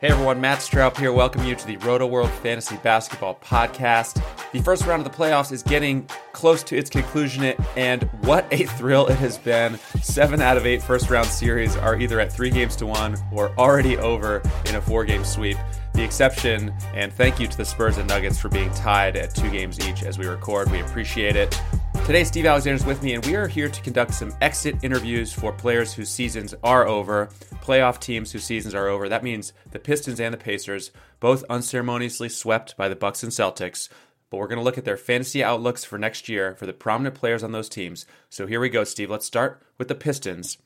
Hey everyone, Matt Straub here. Welcome you to the Rotoworld Fantasy Basketball Podcast. The first round of the playoffs is getting close to its conclusion, and what a thrill it has been. Seven out of eight first round series are either at three games to one or already over in a four game sweep. The exception, and thank you to the Spurs and Nuggets for being tied at two games each as we record. We appreciate it. Today, Steve Alexander is with me, and we are here to conduct some exit interviews for players whose seasons are over, playoff teams whose seasons are over. That means the Pistons and the Pacers, both unceremoniously swept by the Bucks and Celtics. But we're going to look at their fantasy outlooks for next year for the prominent players on those teams. So here we go, Steve. Let's start with the Pistons.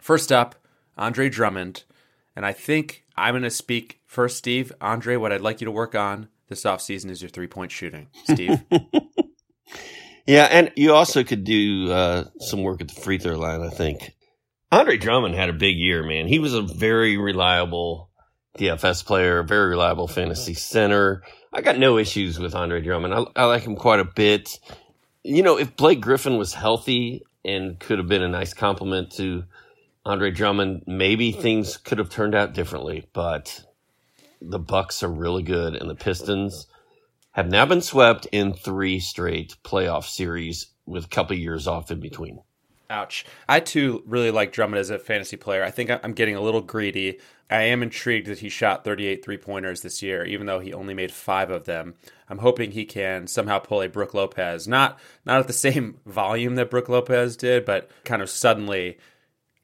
First up, Andre Drummond. And I think I'm going to speak first, Steve. Andre, what I'd like you to work on this offseason is your three point shooting. Steve? Yeah, and you also could do uh, some work at the free throw line, I think. Andre Drummond had a big year, man. He was a very reliable DFS player, very reliable fantasy center. I got no issues with Andre Drummond. I, I like him quite a bit. You know, if Blake Griffin was healthy and could have been a nice compliment to Andre Drummond, maybe things could have turned out differently. But the Bucks are really good, and the Pistons have now been swept in three straight playoff series with a couple years off in between. Ouch. I too really like Drummond as a fantasy player. I think I'm getting a little greedy. I am intrigued that he shot 38 three pointers this year, even though he only made five of them. I'm hoping he can somehow pull a Brook Lopez, not not at the same volume that Brook Lopez did, but kind of suddenly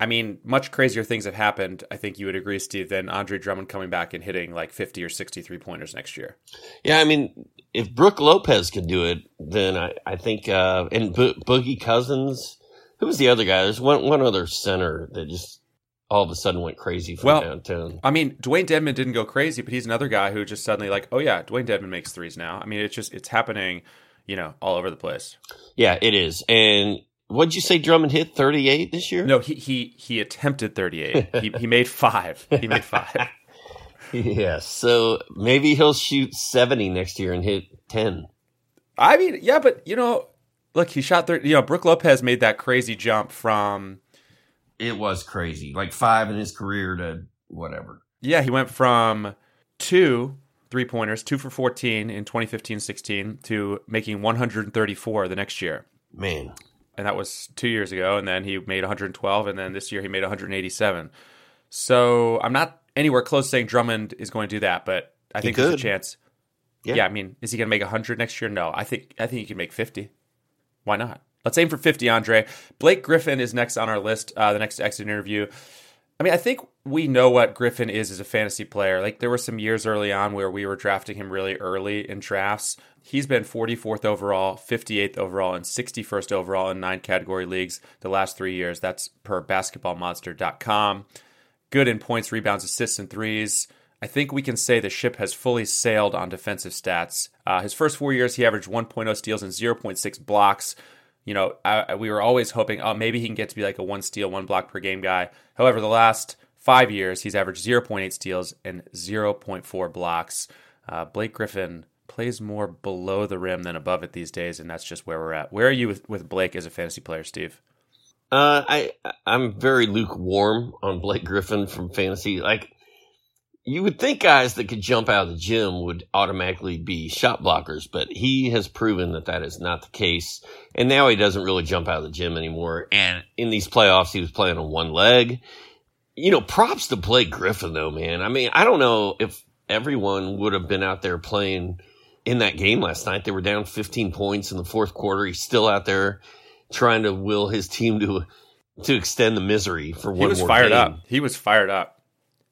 I mean, much crazier things have happened. I think you would agree, Steve, than Andre Drummond coming back and hitting like 50 or 63 pointers next year. Yeah, I mean, if Brook Lopez could do it, then I, I think, uh, and Bo- Boogie Cousins, who was the other guy? There's one, one other center that just all of a sudden went crazy from well, downtown. I mean, Dewayne Dedmon didn't go crazy, but he's another guy who just suddenly like, oh yeah, Dewayne Dedmon makes threes now. I mean, it's just, it's happening, you know, all over the place. Yeah, it is. And What'd you say Drummond hit 38 this year? No, he he he attempted 38. he he made 5. He made 5. yeah, so maybe he'll shoot 70 next year and hit 10. I mean, yeah, but you know, look, he shot 30, you know, Brook Lopez made that crazy jump from it was crazy. Like 5 in his career to whatever. Yeah, he went from 2 three pointers, 2 for 14 in 2015-16 to making 134 the next year. Man and that was two years ago. And then he made 112, and then this year he made 187. So I'm not anywhere close to saying Drummond is going to do that, but I think there's a chance. Yeah. yeah, I mean, is he going to make 100 next year? No, I think I think he can make 50. Why not? Let's aim for 50, Andre. Blake Griffin is next on our list. Uh, the next exit interview. I mean, I think we know what Griffin is as a fantasy player. Like there were some years early on where we were drafting him really early in drafts. He's been 44th overall, 58th overall, and 61st overall in nine category leagues the last three years. That's per basketballmonster.com. Good in points, rebounds, assists, and threes. I think we can say the ship has fully sailed on defensive stats. Uh, his first four years, he averaged 1.0 steals and 0.6 blocks. You know, I, we were always hoping, oh, maybe he can get to be like a one steal, one block per game guy. However, the last five years, he's averaged 0.8 steals and 0.4 blocks. Uh, Blake Griffin plays more below the rim than above it these days, and that's just where we're at. Where are you with, with Blake as a fantasy player, Steve? Uh, I I'm very lukewarm on Blake Griffin from fantasy. Like you would think guys that could jump out of the gym would automatically be shot blockers, but he has proven that that is not the case. And now he doesn't really jump out of the gym anymore. And in these playoffs, he was playing on one leg. You know, props to Blake Griffin though, man. I mean, I don't know if everyone would have been out there playing in that game last night. They were down 15 points in the fourth quarter. He's still out there trying to will his team to to extend the misery for one more. He was fired game. up. He was fired up.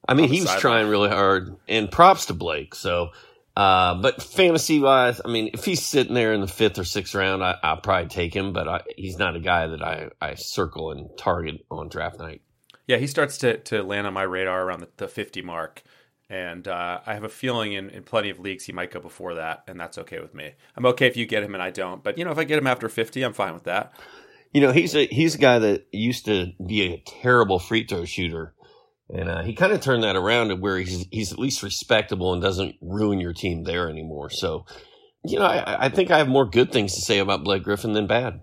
I mean, he was trying really hard, and props to Blake. So Uh, but fantasy wise, I mean, if he's sitting there in the fifth or sixth round, I, will probably take him. But I, he's not a guy that I, I circle and target on draft night. Yeah, he starts to, to land on my radar around the, the 50 mark. And uh, I have a feeling in, in plenty of leagues he might go before that, and that's okay with me. I'm okay if you get him and I don't. But, you know, if I get him after 50, I'm fine with that. You know, he's a he's a guy that used to be a terrible free throw shooter, and uh, he kind of turned that around to where he's he's at least respectable and doesn't ruin your team there anymore. So, you know, I, I think I have more good things to say about Blake Griffin than bad.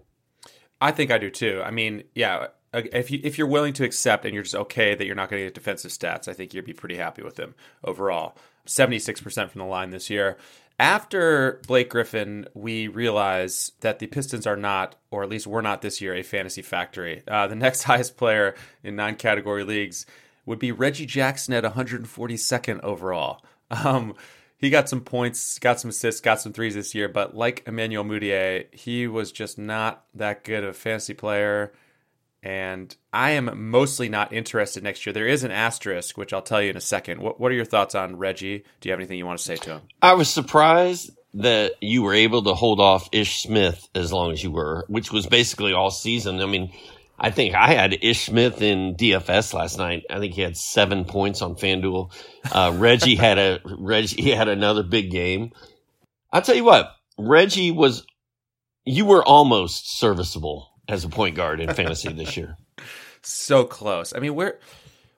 I think I do too. I mean, yeah, if you if you're willing to accept and you're just okay that you're not going to get defensive stats, I think you'd be pretty happy with him overall. Seventy six percent from the line this year. After Blake Griffin, we realize that the Pistons are not, or at least were not this year, a fantasy factory. Uh, the next highest player in nine category leagues would be Reggie Jackson at 142nd overall. Um, he got some points, got some assists, got some threes this year, but like Emmanuel Mudiay, he was just not that good of a fantasy player and I am mostly not interested next year. There is an asterisk, which I'll tell you in a second. What, what are your thoughts on Reggie? Do you have anything you want to say to him? I was surprised that you were able to hold off Ish Smith as long as you were, which was basically all season. I mean, I think I had Ish Smith in DFS last night. I think he had seven points on FanDuel. Uh, Reggie had a Reggie he had another big game. I'll tell you what, Reggie was. You were almost serviceable as a point guard in fantasy this year. So close. I mean, we're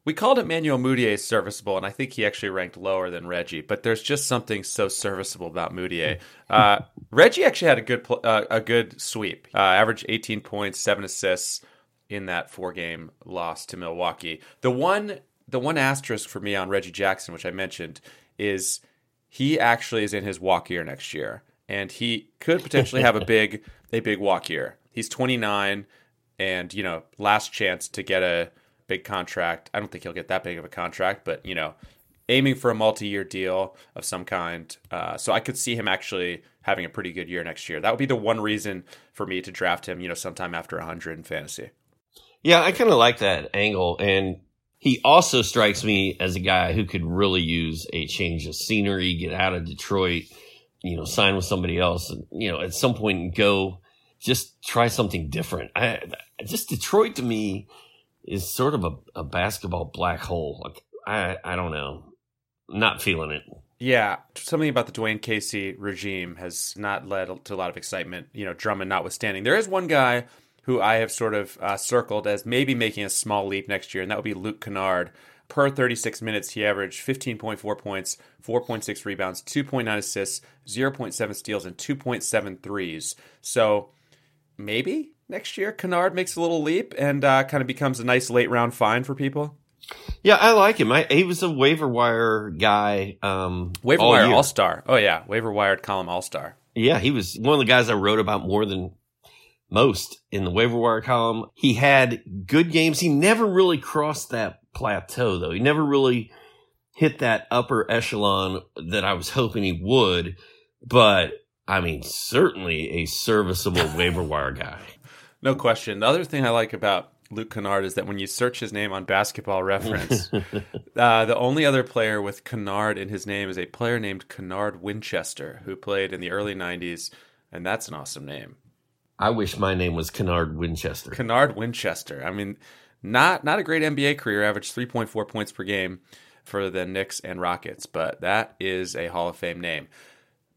we called Emmanuel Mudiay serviceable, and I think he actually ranked lower than Reggie. But there's just something so serviceable about Mudiay. Uh, Reggie actually had a good uh, a good sweep. Uh, averaged 18 points, seven assists in that four game loss to Milwaukee. The one the one asterisk for me on Reggie Jackson, which I mentioned, is he actually is in his walk year next year, and he could potentially have a big a big walk year. He's 29 and, you know, last chance to get a big contract. I don't think he'll get that big of a contract, but, you know, aiming for a multi-year deal of some kind. Uh, so I could see him actually having a pretty good year next year. That would be the one reason for me to draft him, you know, sometime after 100 in fantasy. Yeah, I kind of like that angle. And he also strikes me as a guy who could really use a change of scenery, get out of Detroit, you know, sign with somebody else, and, you know, at some point go just try something different. I, just Detroit to me is sort of a, a basketball black hole. Like I, I don't know, not feeling it. Yeah, something about the Dwane Casey regime has not led to a lot of excitement. You know, Drummond notwithstanding, there is one guy who I have sort of uh, circled as maybe making a small leap next year, and that would be Luke Kennard. Per 36 minutes, he averaged 15.4 points, 4.6 rebounds, 2.9 assists, 0.7 steals, and 2.7 threes. So maybe next year Kennard makes a little leap and uh, kind of becomes a nice late round find for people. Yeah, I like him. I, he was a waiver wire guy. Um, waiver all wire all star. Oh yeah, waiver wired column all star. Yeah, he was one of the guys I wrote about more than most in the waiver wire column. He had good games. He never really crossed that plateau though. He never really hit that upper echelon that I was hoping he would. But I mean, certainly a serviceable waiver wire guy. No question. The other thing I like about Luke Kennard is that when you search his name on basketball reference, uh, the only other player with Kennard in his name is a player named Kennard Winchester, who played in the early 90s, and that's an awesome name. I wish my name was Kennard Winchester. Kennard Winchester. I mean, not not a great NBA career, averaged 3.4 points per game for the Knicks and Rockets, but that is a Hall of Fame name.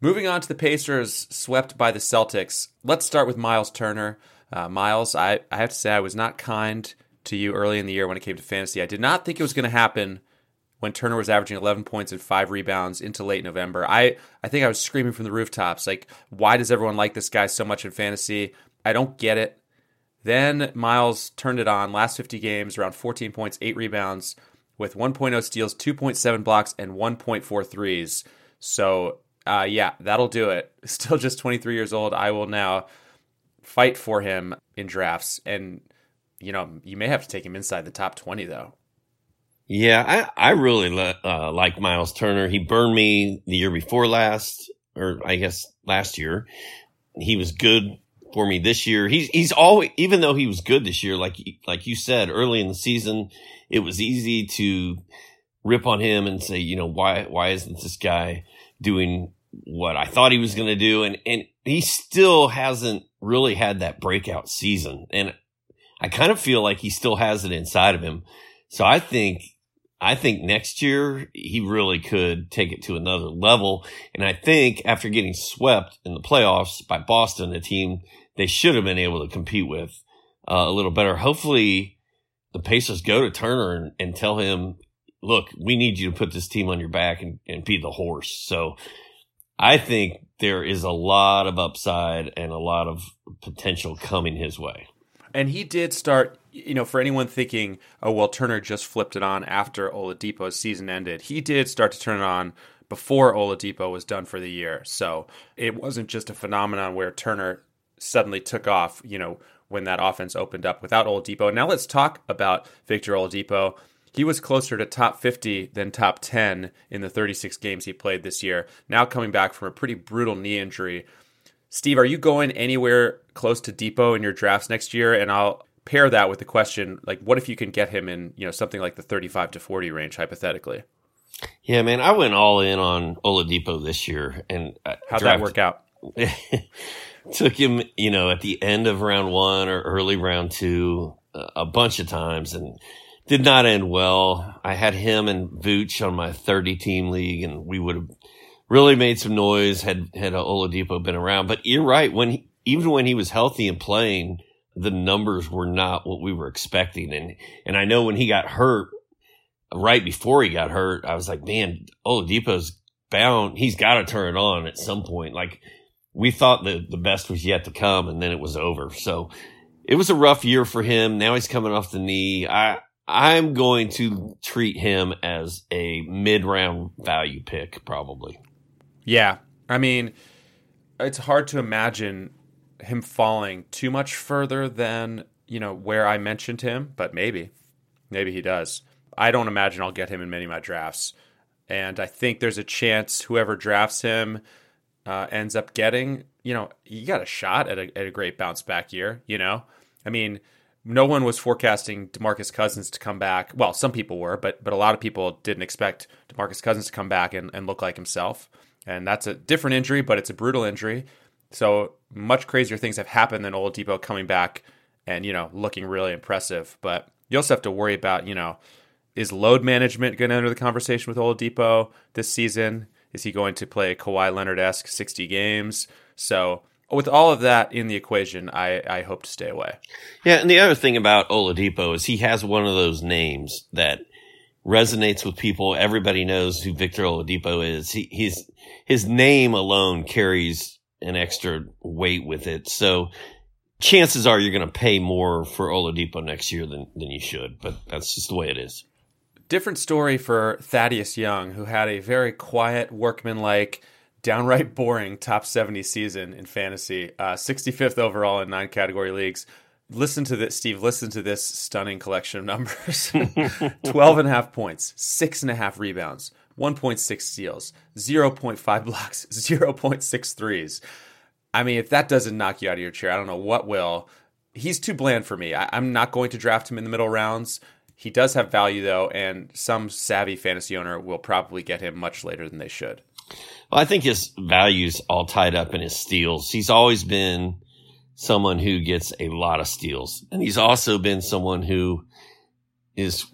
Moving on to the Pacers, swept by the Celtics. Let's start with Miles Turner. Uh, Miles, I, I have to say, I was not kind to you early in the year when it came to fantasy. I did not think it was going to happen when Turner was averaging 11 points and five rebounds into late November. I, I think I was screaming from the rooftops, like, why does everyone like this guy so much in fantasy? I don't get it. Then Miles turned it on. Last 50 games, around 14 points, 8 rebounds, with 1.0 steals, 2.7 blocks, and 1.4 threes. So uh, yeah, that'll do it. Still just 23 years old. I will now fight for him in drafts. And, you know, you may have to take him inside the top 20, though. Yeah, I, I really uh, like Miles Turner. He burned me the year before last, or I guess last year. He was good for me this year. He's he's always even though he was good this year, like like you said early in the season, it was easy to rip on him and say, you know, why why isn't this guy doing what I thought he was going to do. And, and he still hasn't really had that breakout season. And I kind of feel like he still has it inside of him. So I think, I think next year he really could take it to another level. And I think after getting swept in the playoffs by Boston, a team they should have been able to compete with uh, a little better, hopefully the Pacers go to Turner and, and, tell him, look, we need you to put this team on your back and, and be the horse. So I think there is a lot of upside and a lot of potential coming his way. And he did start, you know, for anyone thinking, oh, well, Turner just flipped it on after Oladipo's season ended. He did start to turn it on before Oladipo was done for the year. So it wasn't just a phenomenon where Turner suddenly took off, you know, when that offense opened up without Oladipo. Now let's talk about Victor Oladipo. He was closer to top 50 than top 10 in the 36 games he played this year. Now coming back from a pretty brutal knee injury. Steve, are you going anywhere close to Depot in your drafts next year? And I'll pair that with the question like what if you can get him in, you know, something like the 35 to 40 range hypothetically? Yeah, man, I went all in on Oladipo this year and how'd that work out? took him, you know, at the end of round one or early round two uh, a bunch of times and did not end well. I had him and Vooch on my 30 team league and we would have really made some noise had, had Oladipo been around. But you're right. When he, even when he was healthy and playing, the numbers were not what we were expecting. And, and I know when he got hurt, right before he got hurt, I was like, man, Oladipo's bound. He's got to turn it on at some point. Like we thought that the best was yet to come and then it was over. So it was a rough year for him. Now he's coming off the knee. I, I'm going to treat him as a mid round value pick, probably. Yeah. I mean, it's hard to imagine him falling too much further than, you know, where I mentioned him, but maybe. Maybe he does. I don't imagine I'll get him in many of my drafts. And I think there's a chance whoever drafts him uh, ends up getting, you know, you got a shot at a, at a great bounce back year, you know? I mean, no one was forecasting DeMarcus Cousins to come back. Well, some people were, but but a lot of people didn't expect DeMarcus Cousins to come back and, and look like himself. And that's a different injury, but it's a brutal injury. So much crazier things have happened than Oladipo coming back and, you know, looking really impressive. But you also have to worry about, you know, is load management going to enter the conversation with Oladipo this season? Is he going to play Kawhi Leonard esque 60 games? So, with all of that in the equation, I, I hope to stay away. Yeah, and the other thing about Oladipo is he has one of those names that resonates with people. Everybody knows who Victor Oladipo is. He, he's, his name alone carries an extra weight with it. So chances are you're going to pay more for Oladipo next year than, than you should, but that's just the way it is. Different story for Thaddeus Young, who had a very quiet, workmanlike, downright boring top 70 season in fantasy, uh, 65th overall in nine category leagues. Listen to this, Steve. Listen to this stunning collection of numbers 12 and a half points, six and a half rebounds, 1.6 steals, 0.5 blocks, 0.6 threes. I mean, if that doesn't knock you out of your chair, I don't know what will. He's too bland for me. I, am not going to draft him in the middle rounds. He does have value though, and some savvy fantasy owner will probably get him much later than they should. Well, I think his value's all tied up in his steals. He's always been someone who gets a lot of steals, and he's also been someone who is,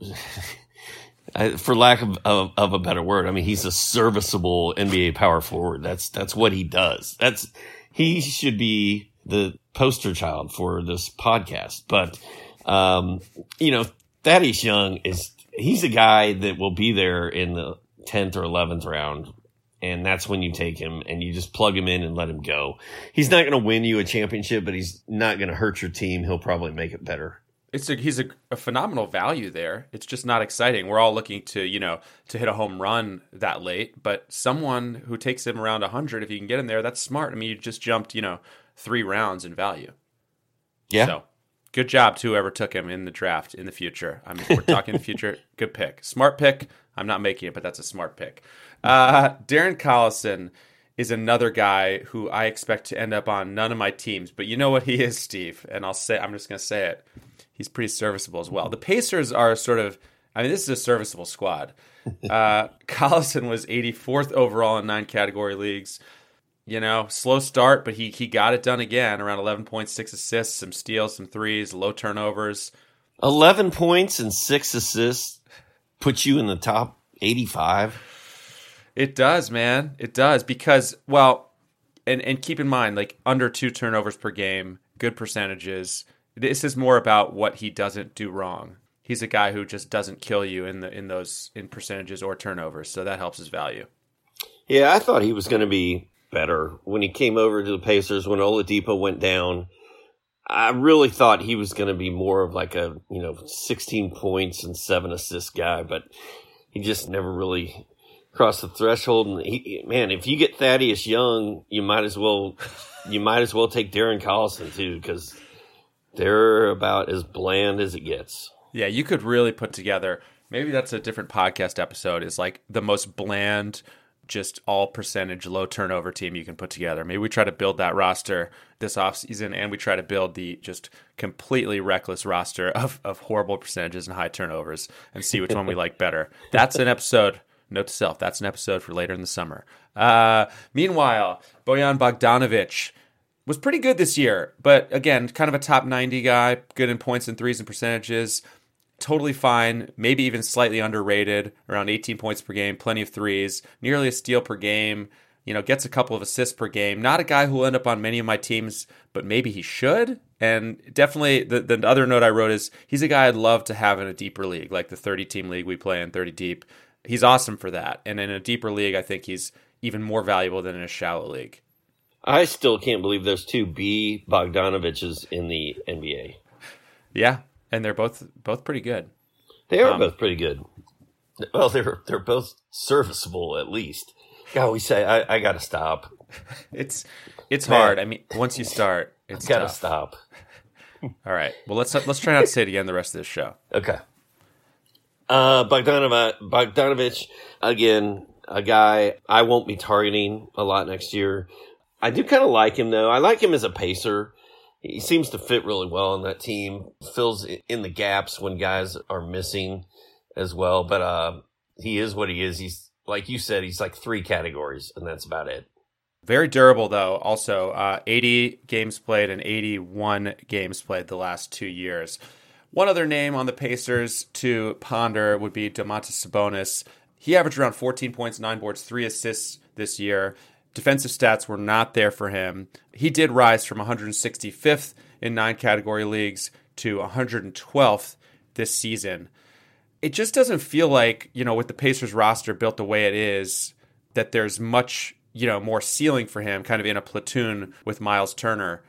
for lack of, of, of a better word, I mean, he's a serviceable NBA power forward. That's that's what he does. That's he should be the poster child for this podcast, but um, you know, Thaddeus Young is he's a guy that will be there in the tenth or eleventh round, and that's when you take him and you just plug him in and let him go. He's not going to win you a championship, but he's not going to hurt your team. He'll probably make it better. It's a, he's a, a, phenomenal value there. It's just not exciting. We're all looking to you know to hit a home run that late, but someone who takes him around hundred, if you can get in there, that's smart. I mean, you just jumped you know three rounds in value. Yeah. So good job to whoever took him in the draft in the future. I mean, we're talking the future. Good pick, smart pick. I'm not making it, but that's a smart pick. Uh, Darren Collison is another guy who I expect to end up on none of my teams. But you know what he is, Steve, and I'll say I'm just going to say it. He's pretty serviceable as well. The Pacers are sort of I mean, this is a serviceable squad. Uh, Collison was 84th overall in nine category leagues. You know, slow start, but he he got it done again. Around 11 points, six assists, some steals, some threes, low turnovers. 11 points and six assists puts you in the top 85. It does, man. It does because well, and and keep in mind like under two turnovers per game, good percentages. This is more about what he doesn't do wrong. He's a guy who just doesn't kill you in the in those in percentages or turnovers, so that helps his value. Yeah, I thought he was going to be better when he came over to the Pacers when Oladipo went down. I really thought he was going to be more of like a you know 16 points and seven assists guy, but he just never really crossed the threshold. And he, man, if you get Thaddeus Young, you might as well you might as well take Darren Collison too because they're about as bland as it gets. Yeah, you could really put together. Maybe that's a different podcast episode. Is like the most bland just all percentage low turnover team you can put together. Maybe we try to build that roster this offseason and we try to build the just completely reckless roster of, of horrible percentages and high turnovers and see which one we like better. That's an episode. Note to self, that's an episode for later in the summer. Uh, meanwhile, Bojan Bogdanovic was pretty good this year, but again, kind of a top 90 guy, good in points and threes and percentages totally fine, maybe even slightly underrated, around 18 points per game, plenty of threes, nearly a steal per game, you know, gets a couple of assists per game. Not a guy who will end up on many of my teams, but maybe he should. And definitely the, the other note I wrote is he's a guy I'd love to have in a deeper league, like the 30 team league we play in 30 deep. He's awesome for that. And in a deeper league, I think he's even more valuable than in a shallow league. I still can't believe there's two B Bogdanoviches in the NBA. Yeah, and they're both both pretty good. They are um, both pretty good. Well, they're they're both serviceable at least. God, we say I, I got to stop. It's it's hard. I mean, once you start, it's got to stop. All right. Well, let's let's try not to say it again the rest of this show. Okay. Uh, Bogdanov, Bogdanovic again, a guy I won't be targeting a lot next year. I do kind of like him though. I like him as a pacer he seems to fit really well in that team. Fills in the gaps when guys are missing as well. But uh, he is what he is. He's like you said. He's like three categories, and that's about it. Very durable though. Also, uh, 80 games played and 81 games played the last two years. One other name on the Pacers to ponder would be Domantas Sabonis. He averaged around 14 points, nine boards, three assists this year defensive stats were not there for him. He did rise from 165th in nine category leagues to 112th this season. It just doesn't feel like, you know, with the Pacers roster built the way it is, that there's much, you know, more ceiling for him kind of in a platoon with Miles Turner.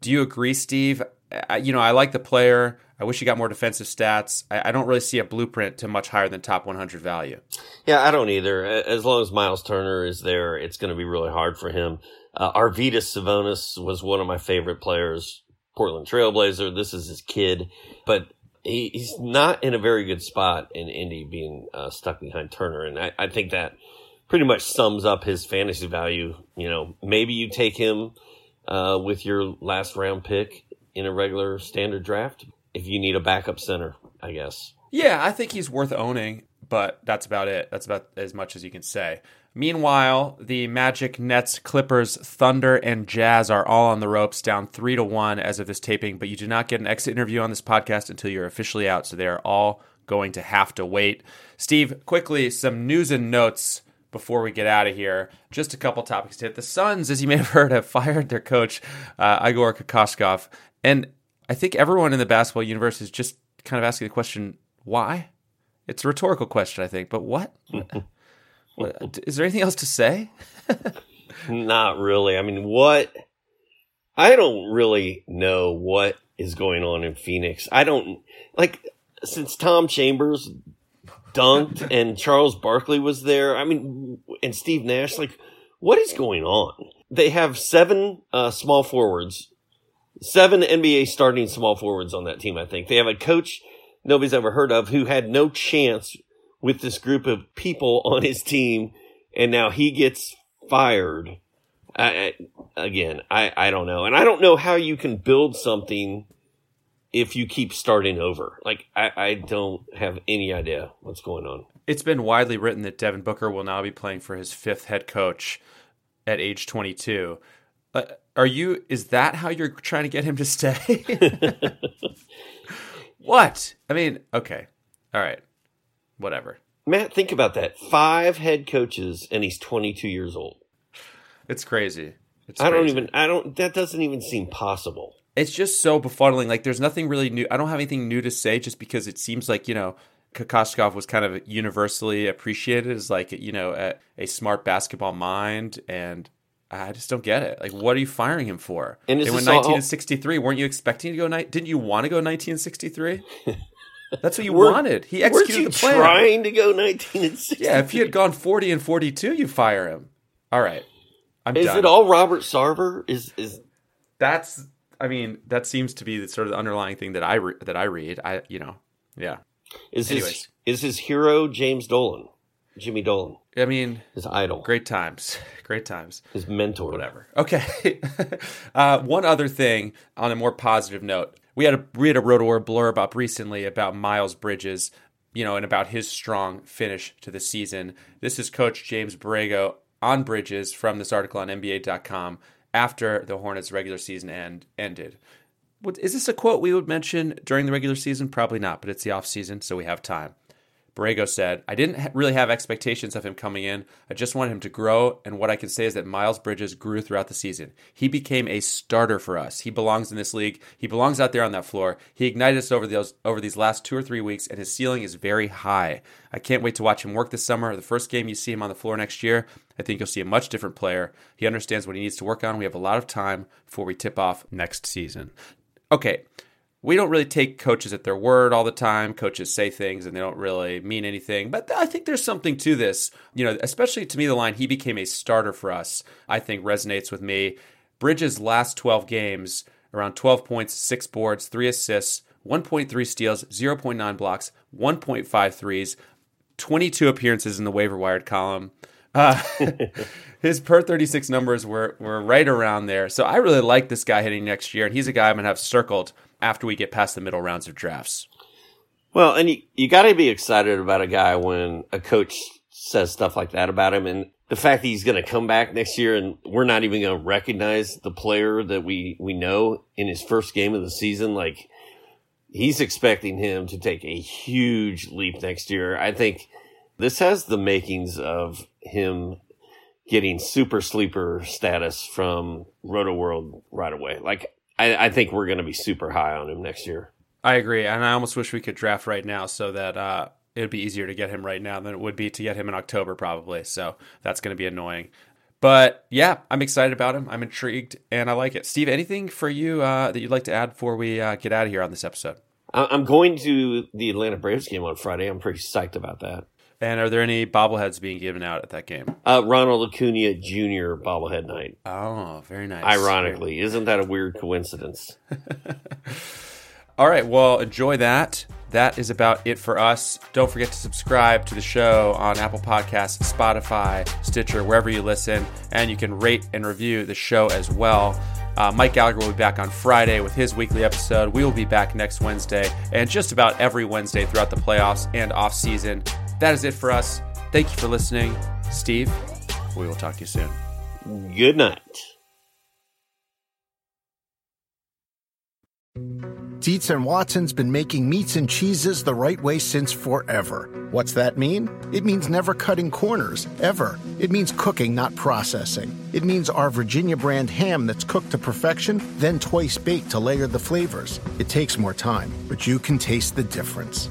Do you agree, Steve? I, you know, I like the player. I wish he got more defensive stats. I, I, don't really see a blueprint to much higher than top 100 value. Yeah, I don't either. As long as Miles Turner is there, it's going to be really hard for him. Uh, Arvydas Sabonis was one of my favorite players. Portland Trailblazer. This is his kid, but he, he's not in a very good spot in Indy being uh, stuck behind Turner. And I, I think that pretty much sums up his fantasy value. You know, maybe you take him uh, with your last round pick in a regular standard draft if you need a backup center, I guess. Yeah, I think he's worth owning, but that's about it. That's about as much as you can say. Meanwhile, the Magic, Nets, Clippers, Thunder, and Jazz are all on the ropes, down three to one as of this taping. But you do not get an exit interview on this podcast until you're officially out, so they are all going to have to wait. Steve, quickly, some news and notes before we get out of here. Just a couple topics to hit. The Suns, as you may have heard, have fired their coach, uh, Igor Kokoskov. And I think everyone in the basketball universe is just kind of asking the question, why? It's a rhetorical question, I think, but what? what is there anything else to say? Not really. I mean, what? I don't really know what is going on in Phoenix. I don't like since Tom Chambers dunked and Charles Barkley was there. I mean, and Steve Nash. Like, what is going on? They have seven uh, small forwards seven NBA starting small forwards on that team, I think. They have a coach nobody's ever heard of who had no chance with this group of people on his team, and now he gets fired. I, I, again, I, I don't know. And I don't know how you can build something if you keep starting over. Like I, I don't have any idea what's going on. It's been widely written that Devin Booker will now be playing for his fifth head coach at age 22. Uh, are you? Is that how you're trying to get him to stay? what? I mean, okay, all right, whatever. Matt, think about that. Five head coaches, and he's 22 years old. It's crazy. It's I don't even. I don't. That doesn't even seem possible. It's just so befuddling. Like, there's nothing really new. I don't have anything new to say, just because it seems like you know Kokoskov was kind of universally appreciated as like you know a, a, smart basketball mind, and I just don't get it. Like, what are you firing him for? And they went 19 and 63. Weren't you expecting to go? Ni- didn't you want to go 1963? That's what you Were, wanted. He executed the plan. Trying to go 19 and 63. Yeah, if he had gone 40 and 42, you fire him. All right, I'm is done. it all Robert Sarver? Is is that's? I mean, that seems to be the sort of the underlying thing that I re- that I read. I you know, yeah. Is Anyways. his is his hero James Dolan, Jimmy Dolan? I mean, his idol. Great times, great times. His mentor, whatever. Okay. uh, one other thing on a more positive note, we had a we had a Roto blurb up recently about Miles Bridges, you know, and about his strong finish to the season. This is Coach James Borrego on Bridges from this article on NBA.com after the Hornets' regular season end ended is this a quote we would mention during the regular season? Probably not, but it's the off season, so we have time. Borrego said, I didn't really have expectations of him coming in. I just wanted him to grow, and what I can say is that Miles Bridges grew throughout the season. He became a starter for us. He belongs in this league. He belongs out there on that floor. He ignited us over those over these last two or three weeks, and his ceiling is very high. I can't wait to watch him work this summer. The first game you see him on the floor next year, I think you'll see a much different player. He understands what he needs to work on. We have a lot of time before we tip off next season okay, we don't really take coaches at their word all the time. Coaches say things and they don't really mean anything. But I think there's something to this. You know, especially to me, the line, he became a starter for us, I think resonates with me. Bridges' last 12 games, around 12 points, six boards, three assists, 1.3 steals, 0.9 blocks, 1.5 threes, 22 appearances in the waiver wired column. Uh, his per 36 numbers were, were right around there. So I really like this guy heading next year, and he's a guy I'm going to have circled after we get past the middle rounds of drafts. Well, and you, you got to be excited about a guy when a coach says stuff like that about him. And the fact that he's going to come back next year and we're not even going to recognize the player that we, we know in his first game of the season, like he's expecting him to take a huge leap next year. I think this has the makings of him getting super sleeper status from Rotoworld right away. Like, I, I think we're going to be super high on him next year. I agree, and I almost wish we could draft right now so that uh, it would be easier to get him right now than it would be to get him in October, probably. So that's going to be annoying. But yeah, I'm excited about him. I'm intrigued, and I like it. Steve, anything for you uh, that you'd like to add before we uh, get out of here on this episode? I'm going to the Atlanta Braves game on Friday. I'm pretty psyched about that. And are there any bobbleheads being given out at that game? Uh, Ronald Acuna Jr. bobblehead night. Oh, very nice. Ironically, isn't that a weird coincidence? All right, well, enjoy that. That is about it for us. Don't forget to subscribe to the show on Apple Podcasts, Spotify, Stitcher, wherever you listen, and you can rate and review the show as well. Uh, Mike Gallagher will be back on Friday with his weekly episode. We will be back next Wednesday and just about every Wednesday throughout the playoffs and off season. That is it for us. Thank you for listening. Steve, we will talk to you soon. Good night. Dietz and Watson's been making meats and cheeses the right way since forever. What's that mean? It means never cutting corners, ever. It means cooking, not processing. It means our Virginia brand ham that's cooked to perfection, then twice baked to layer the flavors. It takes more time, but you can taste the difference.